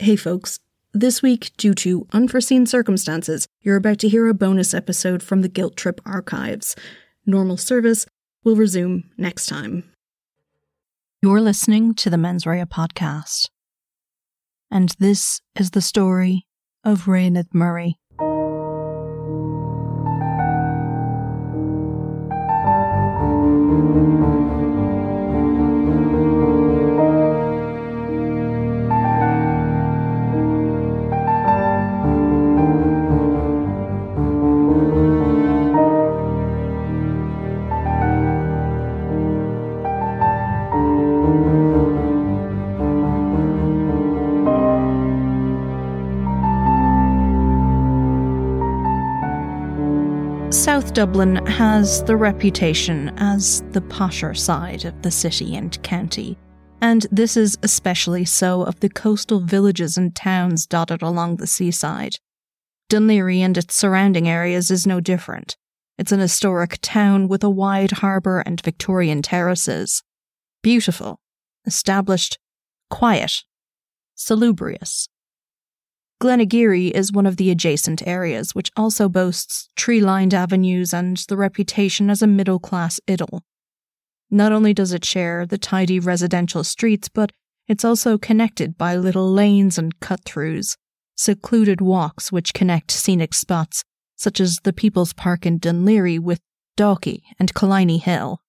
Hey folks, this week, due to unforeseen circumstances, you're about to hear a bonus episode from the Guilt Trip archives. Normal service will resume next time. You're listening to the Mens Rea podcast. And this is the story of Raonaid Murray. Dublin has the reputation as the posher side of the city and county, and this is especially so of the coastal villages and towns dotted along the seaside. Laoghaire and its surrounding areas is no different. It's an historic town with a wide harbour and Victorian terraces. Beautiful, established, quiet, salubrious. Glenageary is one of the adjacent areas, which also boasts tree lined avenues and the reputation as a middle class idyll. Not only does it share the tidy residential streets, but it's also connected by little lanes and cut throughs, secluded walks which connect scenic spots such as the People's Park in Dunleary, with Dalkey and Killiney Hill.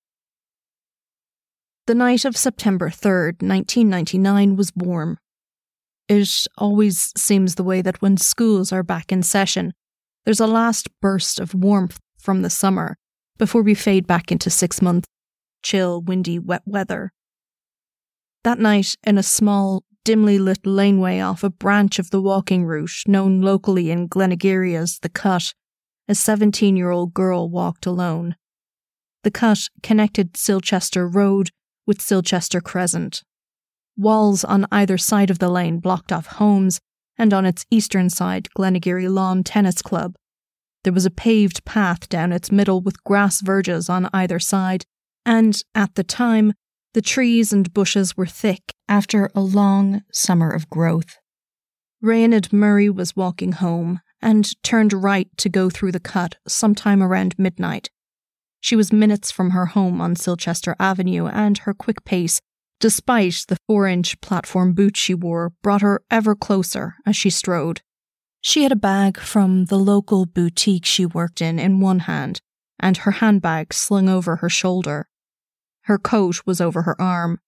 The night of September 3rd, 1999 was warm, it always seems the way that when schools are back in session, there's a last burst of warmth from the summer before we fade back into six months chill, windy, wet weather. That night, in a small, dimly lit laneway off a branch of the walking route known locally in Glenageary as the Cut, a 17 year old girl walked alone. The Cut connected Silchester Road with Silchester Crescent, Walls on either side of the lane blocked off homes, and on its eastern side, Glenageary Lawn Tennis Club. There was a paved path down its middle with grass verges on either side, and at the time, the trees and bushes were thick after a long summer of growth. Raonaid Murray was walking home and turned right to go through the cut sometime around midnight. She was minutes from her home on Silchester Avenue, and her quick pace despite the four inch platform boots she wore, brought her ever closer as she strode. She had a bag from the local boutique she worked in in one hand, and her handbag slung over her shoulder. Her coat was over her arm.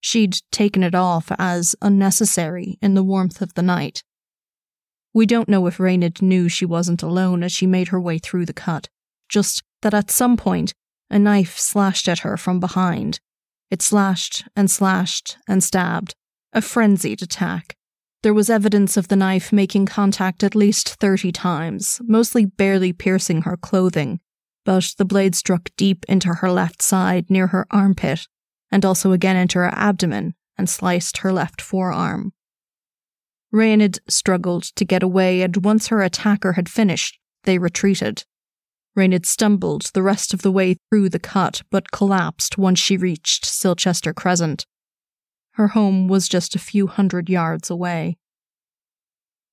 She'd taken it off as unnecessary in the warmth of the night. We don't know if Raonaid knew she wasn't alone as she made her way through the cut, just that at some point a knife slashed at her from behind, it slashed and slashed and stabbed, a frenzied attack. There was evidence of the knife making contact at least 30 times, mostly barely piercing her clothing, but the blade struck deep into her left side near her armpit, and also again into her abdomen and sliced her left forearm. Raonaid struggled to get away, and once her attacker had finished, they retreated, Raonaid stumbled the rest of the way through the cut, but collapsed once she reached Silchester Crescent. Her home was just a few hundred yards away.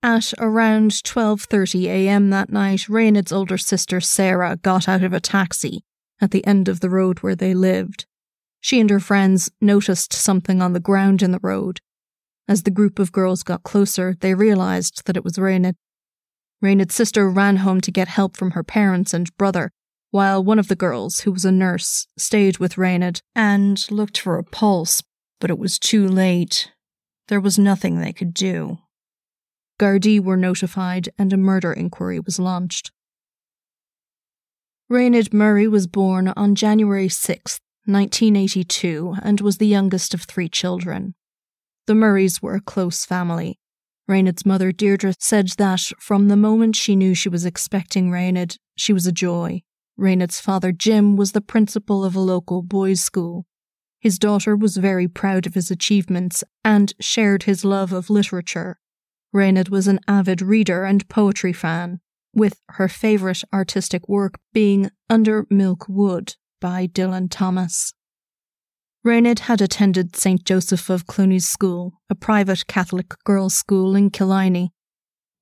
At around 12:30 a.m. that night, Raonaid's older sister Sarah got out of a taxi at the end of the road where they lived. She and her friends noticed something on the ground in the road. As the group of girls got closer, they realized that it was Raonaid. Raonaid's sister ran home to get help from her parents and brother, while one of the girls, who was a nurse, stayed with Raonaid and looked for a pulse, but it was too late. There was nothing they could do. Gardaí were notified and a murder inquiry was launched. Raonaid Murray was born on January 6, 1982, and was the youngest of three children. The Murrays were a close family, Raonaid's mother, Deirdre, said that from the moment she knew she was expecting Raonaid, she was a joy. Raonaid's father, Jim, was the principal of a local boys' school. His daughter was very proud of his achievements and shared his love of literature. Raonaid was an avid reader and poetry fan, with her favourite artistic work being Under Milk Wood by Dylan Thomas. Raonaid had attended St. Joseph of Cluny's School, a private Catholic girls' school in Killiney.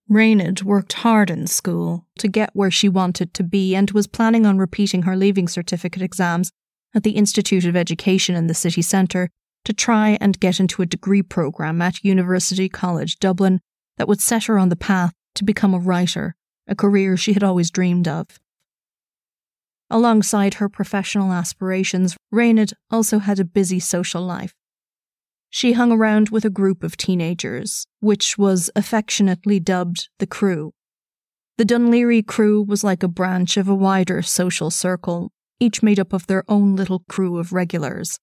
Raonaid worked hard in school to get where she wanted to be and was planning on repeating her leaving certificate exams at the Institute of Education in the city centre to try and get into a degree programme at University College Dublin that would set her on the path to become a writer, a career she had always dreamed of. Alongside her professional aspirations, Raonaid also had a busy social life. She hung around with a group of teenagers, which was affectionately dubbed the crew. The Dunleary crew was like a branch of a wider social circle, each made up of their own little crew of regulars.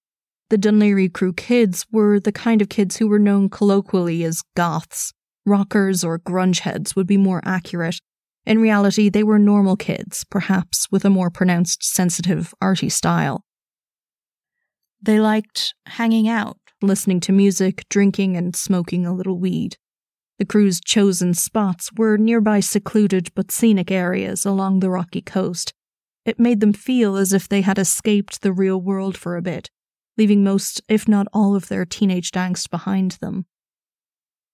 The Dunleary crew kids were the kind of kids who were known colloquially as goths. Rockers or grunge heads would be more accurate, in reality, they were normal kids, perhaps with a more pronounced sensitive, arty style. They liked hanging out, listening to music, drinking, and smoking a little weed. The crew's chosen spots were nearby secluded but scenic areas along the rocky coast. It made them feel as if they had escaped the real world for a bit, leaving most, if not all, of their teenage angst behind them.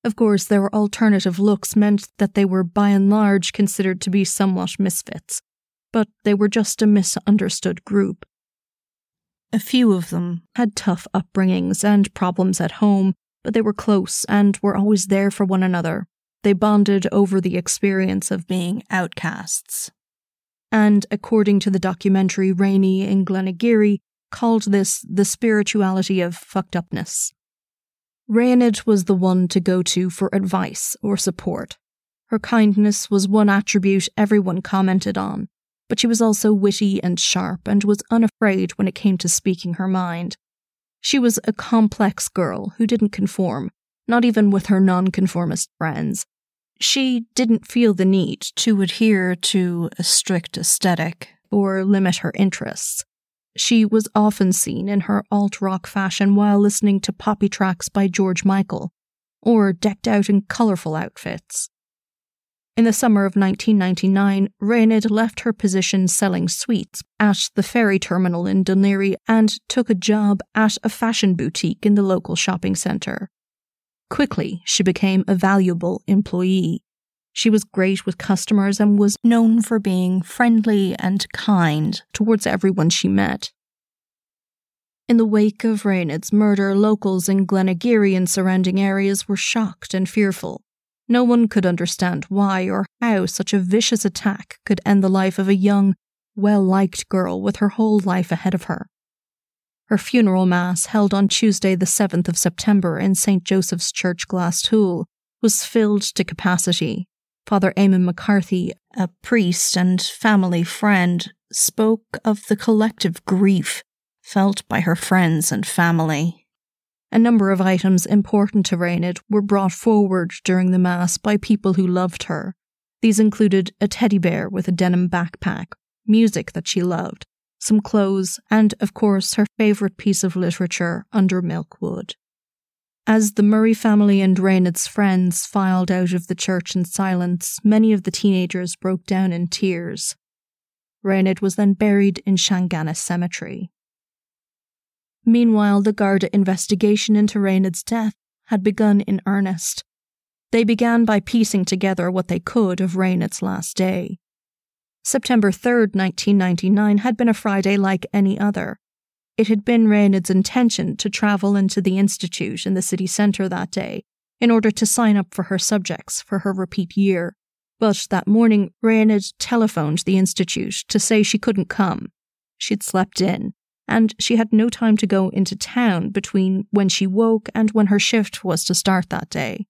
Of course, their alternative looks meant that they were by and large considered to be somewhat misfits, but they were just a misunderstood group. A few of them had tough upbringings and problems at home, but they were close and were always there for one another. They bonded over the experience of being outcasts. And according to the documentary Rainey in Glenageary, called this the spirituality of fucked upness. Raonaid was the one to go to for advice or support. Her kindness was one attribute everyone commented on, but she was also witty and sharp and was unafraid when it came to speaking her mind. She was a complex girl who didn't conform, not even with her nonconformist friends. She didn't feel the need to adhere to a strict aesthetic or limit her interests. She was often seen in her alt rock fashion while listening to poppy tracks by George Michael, or decked out in colourful outfits. In the summer of 1999, Raonaid left her position selling sweets at the ferry terminal in Dunleary and took a job at a fashion boutique in the local shopping centre. Quickly, she became a valuable employee. She was great with customers and was known for being friendly and kind towards everyone she met. In the wake of Raonaid's murder, locals in Glenageary and surrounding areas were shocked and fearful. No one could understand why or how such a vicious attack could end the life of a young, well liked girl with her whole life ahead of her. Her funeral mass, held on Tuesday, the 7th of September in St. Joseph's Church, Glasthule, was filled to capacity Father Eamon McCarthy, a priest and family friend, spoke of the collective grief felt by her friends and family. A number of items important to Raonaid were brought forward during the Mass by people who loved her. These included a teddy bear with a denim backpack, music that she loved, some clothes, and, of course, her favourite piece of literature, Under Milk Wood. As the Murray family and Raonaid's friends filed out of the church in silence, many of the teenagers broke down in tears. Raonaid was then buried in Shanganagh Cemetery. Meanwhile, the Garda investigation into Raonaid's death had begun in earnest. They began by piecing together what they could of Raonaid's last day. September 3rd, 1999 had been a Friday like any other, it had been Raonaid's intention to travel into the Institute in the city centre that day in order to sign up for her subjects for her repeat year. But that morning, Raonaid telephoned the Institute to say she couldn't come. She'd slept in, and she had no time to go into town between when she woke and when her shift was to start that day.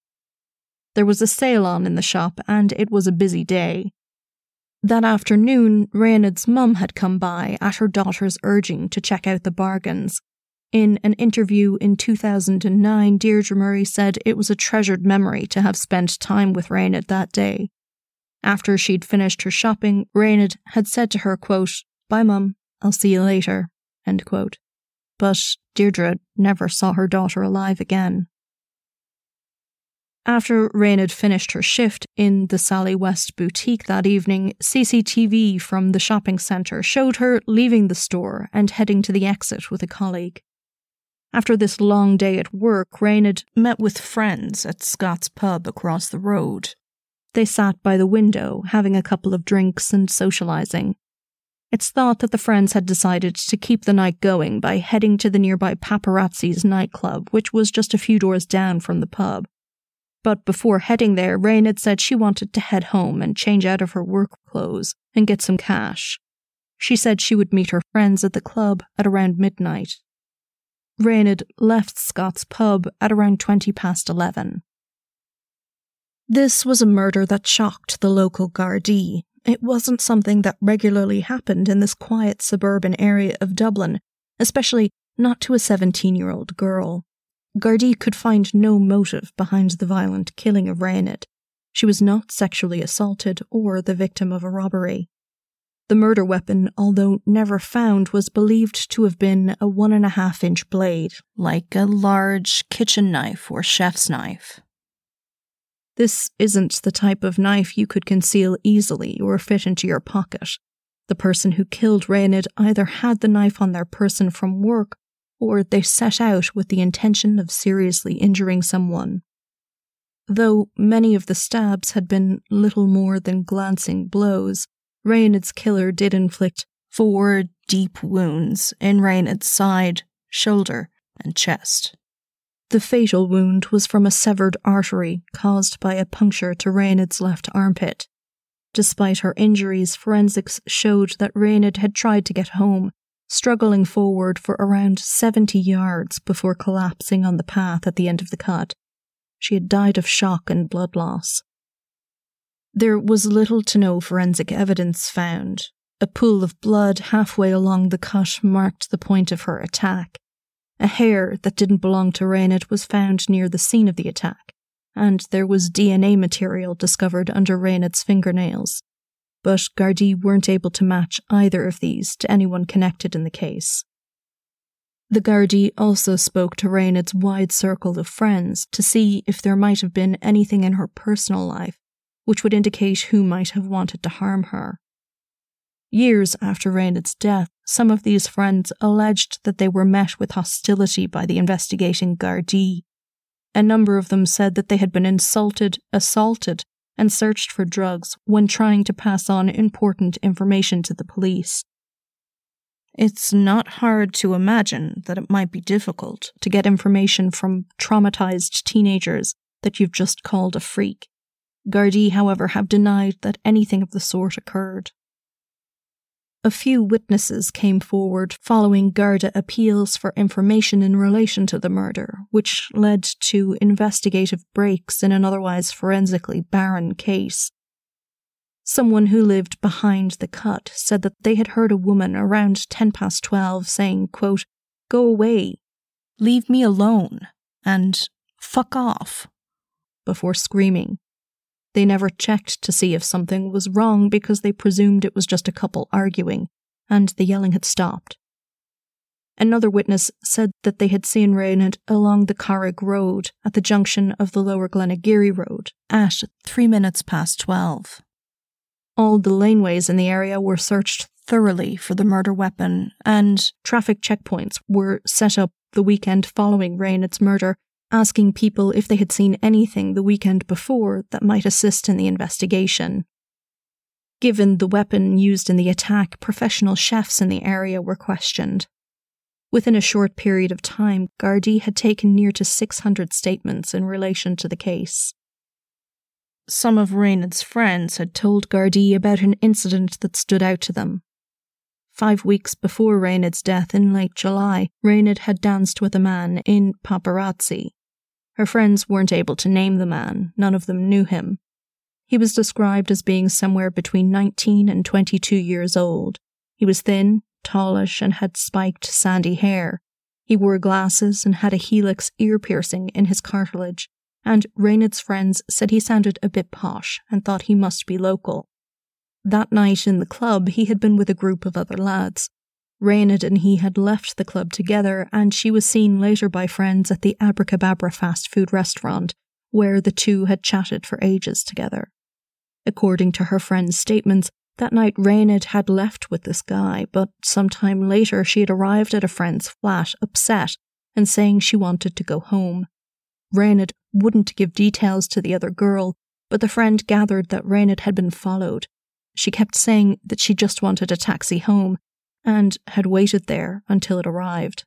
There was a sale on in the shop, and it was a busy day. That afternoon, Raonaid's mum had come by at her daughter's urging to check out the bargains. In an interview in 2009, Deirdre Murray said it was a treasured memory to have spent time with Raonaid that day. After she'd finished her shopping, Raonaid had said to her, quote, Bye, mum, I'll see you later, end quote. But Deirdre never saw her daughter alive again. After Raonaid had finished her shift in the Sally West boutique that evening, CCTV from the shopping centre showed her leaving the store and heading to the exit with a colleague. After this long day at work, Raonaid had met with friends at Scott's pub across the road. They sat by the window, having a couple of drinks and socializing. It's thought that the friends had decided to keep the night going by heading to the nearby Paparazzi's nightclub, which was just a few doors down from the pub. But before heading there, Raonaid had said she wanted to head home and change out of her work clothes and get some cash. She said she would meet her friends at the club at around midnight. Raonaid left Scott's pub at around 20 past 11. This was a murder that shocked the local Gardaí. It wasn't something that regularly happened in this quiet suburban area of Dublin, especially not to a 17 year old girl. Gardaí could find no motive behind the violent killing of Raonaid. She was not sexually assaulted or the victim of a robbery. The murder weapon, although never found, was believed to have been a one and a half inch blade, like a large kitchen knife or chef's knife. This isn't the type of knife you could conceal easily or fit into your pocket. The person who killed Raonaid either had the knife on their person from work or they set out with the intention of seriously injuring someone. Though many of the stabs had been little more than glancing blows, Raonaid's killer did inflict four deep wounds in Raonaid's side, shoulder, and chest. The fatal wound was from a severed artery caused by a puncture to Raonaid's left armpit. Despite her injuries, forensics showed that Raonaid had tried to get home, struggling forward for around 70 yards before collapsing on the path at the end of the cut. She had died of shock and blood loss. There was little to no forensic evidence found. A pool of blood halfway along the cut marked the point of her attack. A hair that didn't belong to Raonaid was found near the scene of the attack, and there was DNA material discovered under Raonaid's fingernails. But Gardaí weren't able to match either of these to anyone connected in the case. The Gardaí also spoke to Raonaid's wide circle of friends to see if there might have been anything in her personal life which would indicate who might have wanted to harm her. Years after Raonaid's death, some of these friends alleged that they were met with hostility by the investigating Gardaí. A number of them said that they had been insulted, assaulted, and searched for drugs when trying to pass on important information to the police. It's not hard to imagine that it might be difficult to get information from traumatized teenagers that you've just called a freak. Gardaí, however, have denied that anything of the sort occurred. A few witnesses came forward following Garda appeals for information in relation to the murder, which led to investigative breaks in an otherwise forensically barren case. Someone who lived behind the cut said that they had heard a woman around 10 past 12 saying, quote, Go away, leave me alone, and fuck off, before screaming. They never checked to see if something was wrong because they presumed it was just a couple arguing, and the yelling had stopped. Another witness said that they had seen Raonaid along the Carrig Road at the junction of the Lower Glenageary Road at three minutes past twelve. All the laneways in the area were searched thoroughly for the murder weapon, and traffic checkpoints were set up the weekend following Raonaid's murder asking people if they had seen anything the weekend before that might assist in the investigation. Given the weapon used in the attack, professional chefs in the area were questioned. Within a short period of time, Gardaí had taken near to 600 statements in relation to the case. Some of Raonaid's friends had told Gardaí about an incident that stood out to them. Five weeks before Raonaid's death in late July, Raonaid had danced with a man in Paparazzi, her friends weren't able to name the man, none of them knew him. He was described as being somewhere between 19 and 22 years old. He was thin, tallish, and had spiked sandy hair. He wore glasses and had a helix ear piercing in his cartilage, and Raonaid's friends said he sounded a bit posh and thought he must be local. That night in the club, he had been with a group of other lads. Raonaid and he had left the club together, and she was seen later by friends at the Abrakebabra fast food restaurant, where the two had chatted for ages together. According to her friend's statements, that night Raonaid had left with this guy, but some time later she had arrived at a friend's flat, upset, and saying she wanted to go home. Raonaid wouldn't give details to the other girl, but the friend gathered that Raonaid had been followed. She kept saying that she just wanted a taxi home and had waited there until it arrived.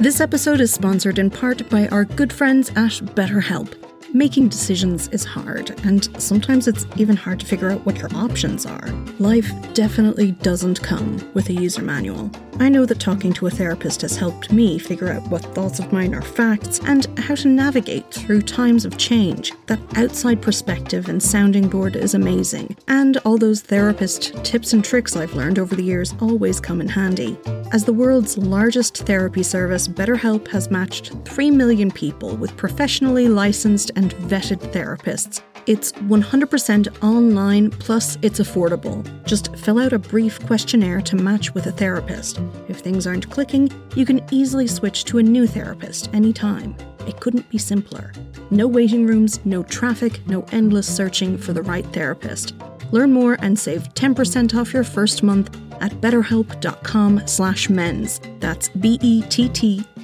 This episode is sponsored in part by our good friends at BetterHelp. Making decisions is hard, and sometimes it's even hard to figure out what your options are. Life definitely doesn't come with a user manual. I know that talking to a therapist has helped me figure out what thoughts of mine are facts and how to navigate through times of change. That outside perspective and sounding board is amazing, and all those therapist tips and tricks I've learned over the years always come in handy. As the world's largest therapy service, BetterHelp has matched 3 million people with professionally licensed and vetted therapists. It's 100% online, plus it's affordable. Just fill out a brief questionnaire to match with a therapist. If things aren't clicking, you can easily switch to a new therapist anytime. It couldn't be simpler. No waiting rooms, no traffic, no endless searching for the right therapist. Learn more and save 10% off your first month at betterhelp.com slash men's. That's B-E-T-T-E-R-H-E-L-P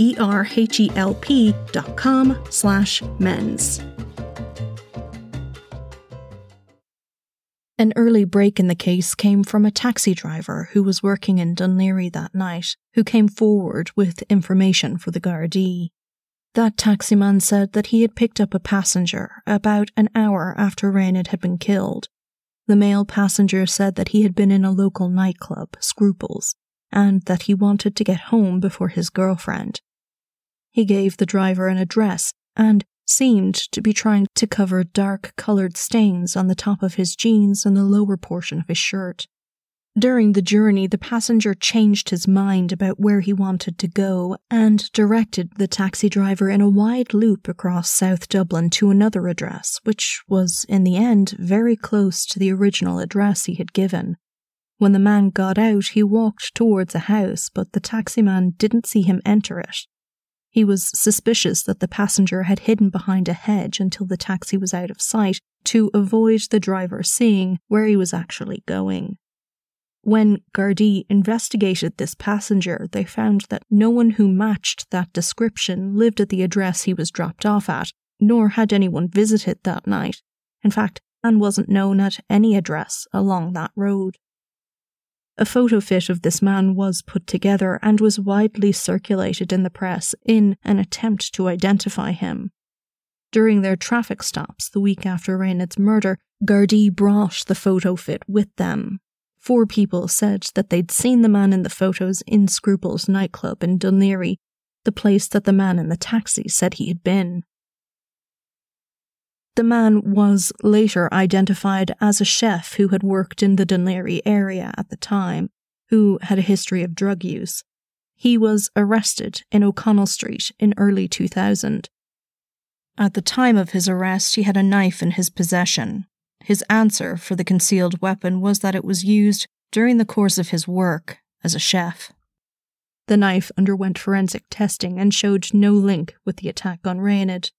dot com slash men's. An early break in the case came from a taxi driver who was working in Dunleary that night, who came forward with information for the Gardaí. That taxi man said that he had picked up a passenger about an hour after Raonaid had been killed. The male passenger said that he had been in a local nightclub, Scruples, and that he wanted to get home before his girlfriend. He gave the driver an address and seemed to be trying to cover dark coloured stains on the top of his jeans and the lower portion of his shirt. During the journey, the passenger changed his mind about where he wanted to go and directed the taxi driver in a wide loop across South Dublin to another address, which was, in the end, very close to the original address he had given. When the man got out, he walked towards a house, but the taximan didn't see him enter it. He was suspicious that the passenger had hidden behind a hedge until the taxi was out of sight to avoid the driver seeing where he was actually going. When Gardaí investigated this passenger, they found that no one who matched that description lived at the address he was dropped off at, nor had anyone visited that night. In fact, Anne wasn't known at any address along that road. A photo fit of this man was put together and was widely circulated in the press in an attempt to identify him. During their traffic stops the week after Raonaid's murder, Gardaí brought the photo fit with them. Four people said that they'd seen the man in the photos in Scruples nightclub in Dunleary, the place that the man in the taxi said he had been. The man was later identified as a chef who had worked in the Dunleary area at the time, who had a history of drug use. He was arrested in O'Connell Street in early 2000. At the time of his arrest, he had a knife in his possession. His answer for the concealed weapon was that it was used during the course of his work as a chef. The knife underwent forensic testing and showed no link with the attack on Raonaid.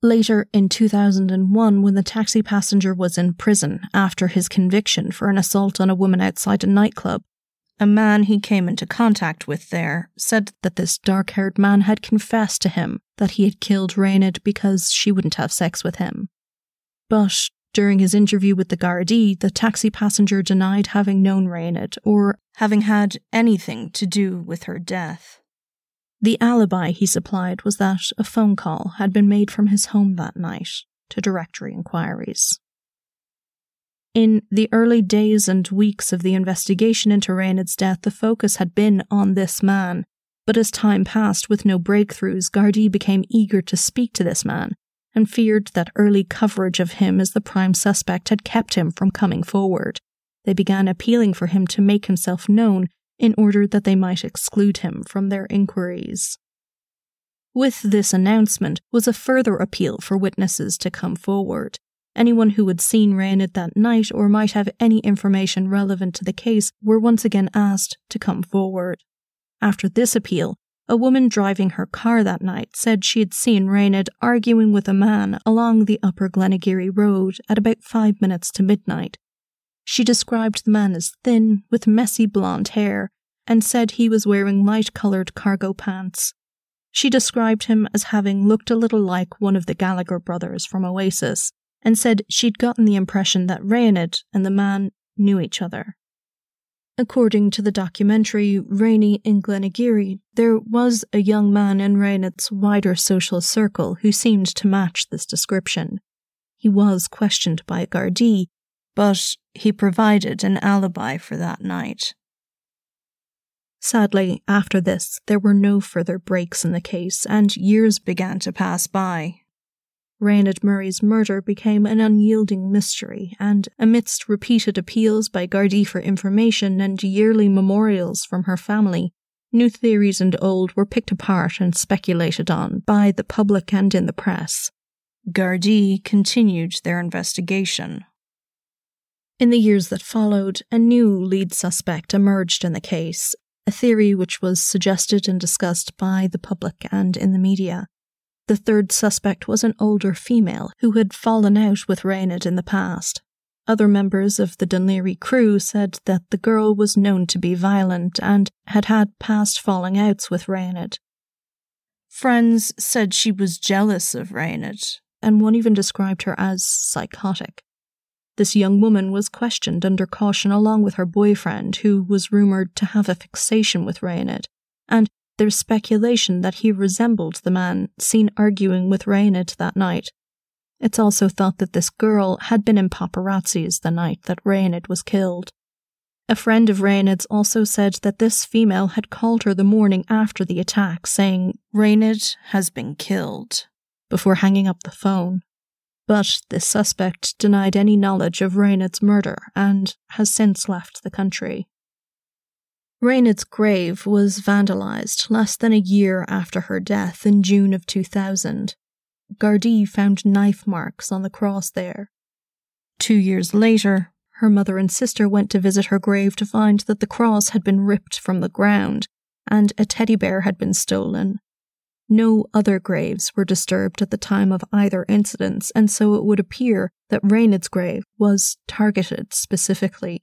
Later in 2001, when the taxi passenger was in prison after his conviction for an assault on a woman outside a nightclub, a man he came into contact with there said that this dark haired man had confessed to him that he had killed Raonaid because she wouldn't have sex with him. But during his interview with the Gardaí, the taxi passenger denied having known Raonaid or having had anything to do with her death. The alibi he supplied was that a phone call had been made from his home that night to directory inquiries. In the early days and weeks of the investigation into Raonaid's death, the focus had been on this man, but as time passed with no breakthroughs, Gardaí became eager to speak to this man and feared that early coverage of him as the prime suspect had kept him from coming forward. They began appealing for him to make himself known in order that they might exclude him from their inquiries. With this announcement was a further appeal for witnesses to come forward. Anyone who had seen Raonaid that night or might have any information relevant to the case were once again asked to come forward. After this appeal, a woman driving her car that night said she had seen Raonaid arguing with a man along the Upper Glenageary Road at about five minutes to midnight. She described the man as thin, with messy blonde hair, and said he was wearing light coloured cargo pants. She described him as having looked a little like one of the Gallagher brothers from Oasis, and said she'd gotten the impression that Raonaid and the man knew each other. According to the documentary Rainy in Glenageary, there was a young man in Raonaid's wider social circle who seemed to match this description. He was questioned by Gardaí, but he provided an alibi for that night. Sadly, after this, there were no further breaks in the case, and years began to pass by, Raonaid Murray's murder became an unyielding mystery, and amidst repeated appeals by Gardaí for information and yearly memorials from her family, new theories and old were picked apart and speculated on by the public and in the press. Gardaí continued their investigation. In the years that followed, a new lead suspect emerged in the case, a theory which was suggested and discussed by the public and in the media. The third suspect was an older female who had fallen out with Raonaid in the past. Other members of the Dunleary crew said that the girl was known to be violent and had had past falling outs with Raonaid. Friends said she was jealous of Raonaid, and one even described her as psychotic. This young woman was questioned under caution along with her boyfriend, who was rumoured to have a fixation with Raonaid, and there's speculation that he resembled the man seen arguing with Raonaid that night. It's also thought that this girl had been in paparazzis the night that Raonaid was killed. A friend of Raonaid's also said that this female had called her the morning after the attack, saying, Raonaid has been killed, before hanging up the phone. But this suspect denied any knowledge of Raonaid's murder and has since left the country. Raonaid's grave was vandalized less than a year after her death in June of 2000. Gardaí found knife marks on the cross there. Two years later, her mother and sister went to visit her grave to find that the cross had been ripped from the ground and a teddy bear had been stolen. No other graves were disturbed at the time of either incident, and so it would appear that Raonaid's grave was targeted specifically.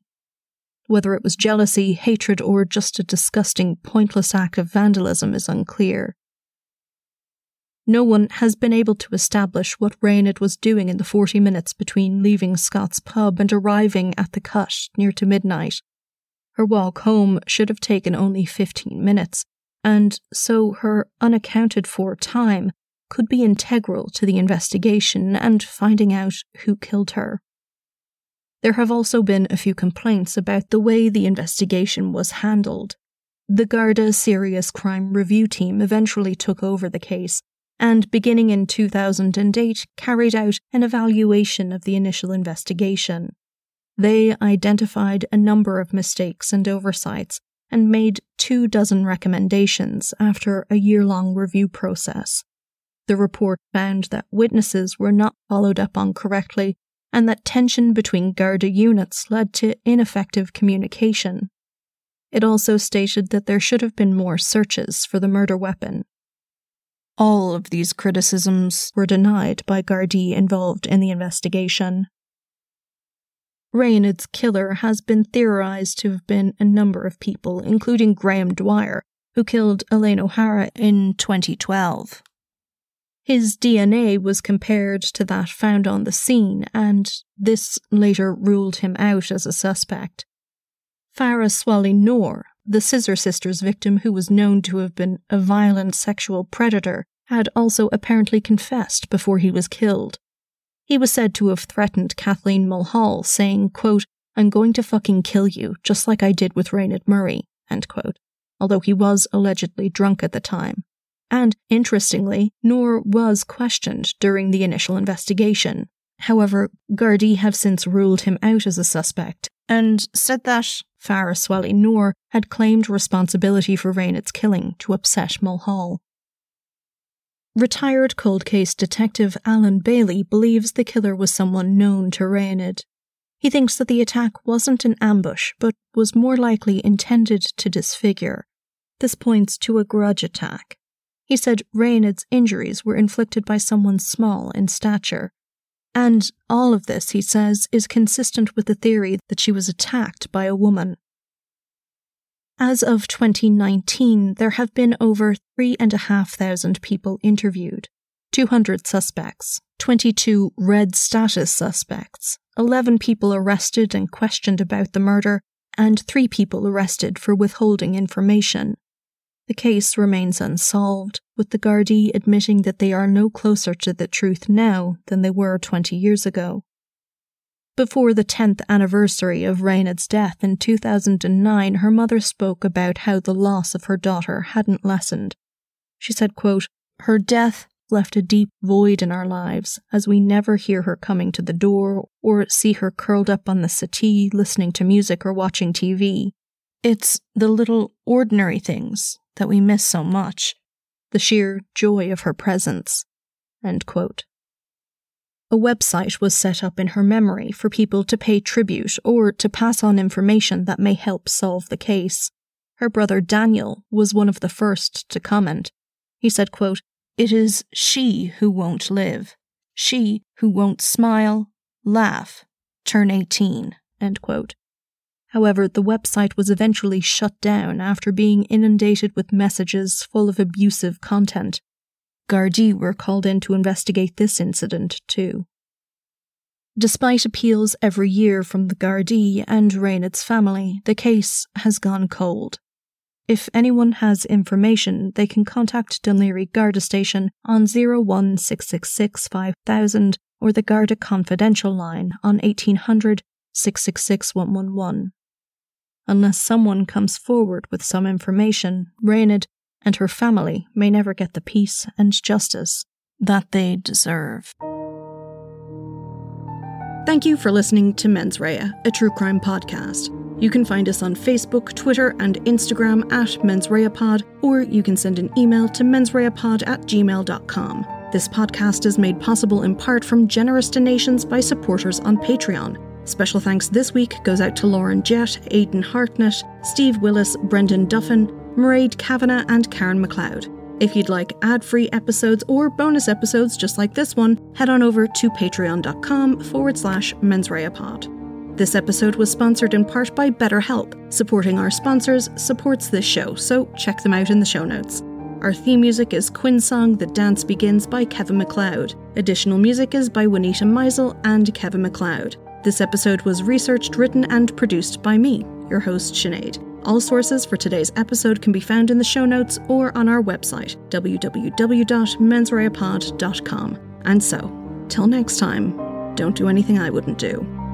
Whether it was jealousy, hatred, or just a disgusting, pointless act of vandalism is unclear. No one has been able to establish what Raonaid was doing in the 40 minutes between leaving Scott's pub and arriving at the cut near to midnight. Her walk home should have taken only 15 minutes, and so her unaccounted for time could be integral to the investigation and finding out who killed her. There have also been a few complaints about the way the investigation was handled. The Garda Serious Crime Review Team eventually took over the case and, beginning in 2008, carried out an evaluation of the initial investigation. They identified a number of mistakes and oversights and made two dozen recommendations after a year long review process. The report found that witnesses were not followed up on correctly and that tension between Garda units led to ineffective communication. It also stated that there should have been more searches for the murder weapon. All of these criticisms were denied by Gardaí involved in the investigation. Raonaid's killer has been theorized to have been a number of people, including Graham Dwyer, who killed Elaine O'Hara in 2012. His DNA was compared to that found on the scene, and this later ruled him out as a suspect. Farah Swaleh Noor, the Scissor Sisters victim who was known to have been a violent sexual predator, had also apparently confessed before he was killed. He was said to have threatened Kathleen Mulhall, saying, quote, I'm going to fucking kill you, just like I did with Raonaid Murray, end quote, although he was allegedly drunk at the time. And interestingly, Noor was questioned during the initial investigation. However, Gardaí have since ruled him out as a suspect and said that Farah Swaleh Noor had claimed responsibility for Raonaid's killing to upset Mulhall. Retired cold case detective Alan Bailey believes the killer was someone known to Raonaid. He thinks that the attack wasn't an ambush, but was more likely intended to disfigure this points to a grudge attack. He said Raonaid's injuries were inflicted by someone small in stature. And all of this, he says, is consistent with the theory that she was attacked by a woman. As of 2019, there have been over 3,500 people interviewed, 200 suspects, 22 red status suspects, 11 people arrested and questioned about the murder, and 3 people arrested for withholding information. The case remains unsolved, with the Gardaí admitting that they are no closer to the truth now than they were 20 years ago. Before the 10th anniversary of Raonaid's death in 2009, her mother spoke about how the loss of her daughter hadn't lessened. She said, quote, Her death left a deep void in our lives, as we never hear her coming to the door or see her curled up on the settee listening to music or watching TV. It's the little ordinary things that we miss so much, the sheer joy of her presence. A website was set up in her memory for people to pay tribute or to pass on information that may help solve the case. Her brother Daniel was one of the first to comment. He said, quote, It is she who won't live, she who won't smile, laugh, turn 18. End quote. However, the website was eventually shut down after being inundated with messages full of abusive content. Gardaí were called in to investigate this incident, too. Despite appeals every year from the Gardaí and Raonaid's family, the case has gone cold. If anyone has information, they can contact Laoghaire Garda Station on 01666 5000 or the Garda Confidential line on 1800 666 111 unless someone comes forward with some information, Raonaid and her family may never get the peace and justice that they deserve. Thank you for listening to Mens Rea, a true crime podcast. You can find us on Facebook, Twitter, and Instagram at mensreapod, or you can send an email to mensreapod at gmail.com. This podcast is made possible in part from generous donations by supporters on Patreon. Special thanks this week goes out to Lauren Jett, Aidan Hartnett, Steve Willis, Brendan Duffin, Mairead Kavanagh, and Karen McLeod. If you'd like ad free episodes or bonus episodes just like this one, head on over to patreon.com forward slash mensreapod. This episode was sponsored in part by BetterHelp. Supporting our sponsors supports this show, so check them out in the show notes. Our theme music is Quinn's song The Dance Begins by Kevin MacLeod. Additional music is by Juanita Meisel and Kevin MacLeod. This episode was researched, written, and produced by me, your host, Sinead. All sources for today's episode can be found in the show notes or on our website, www.mensreapod.com. And so, till next time, don't do anything I wouldn't do.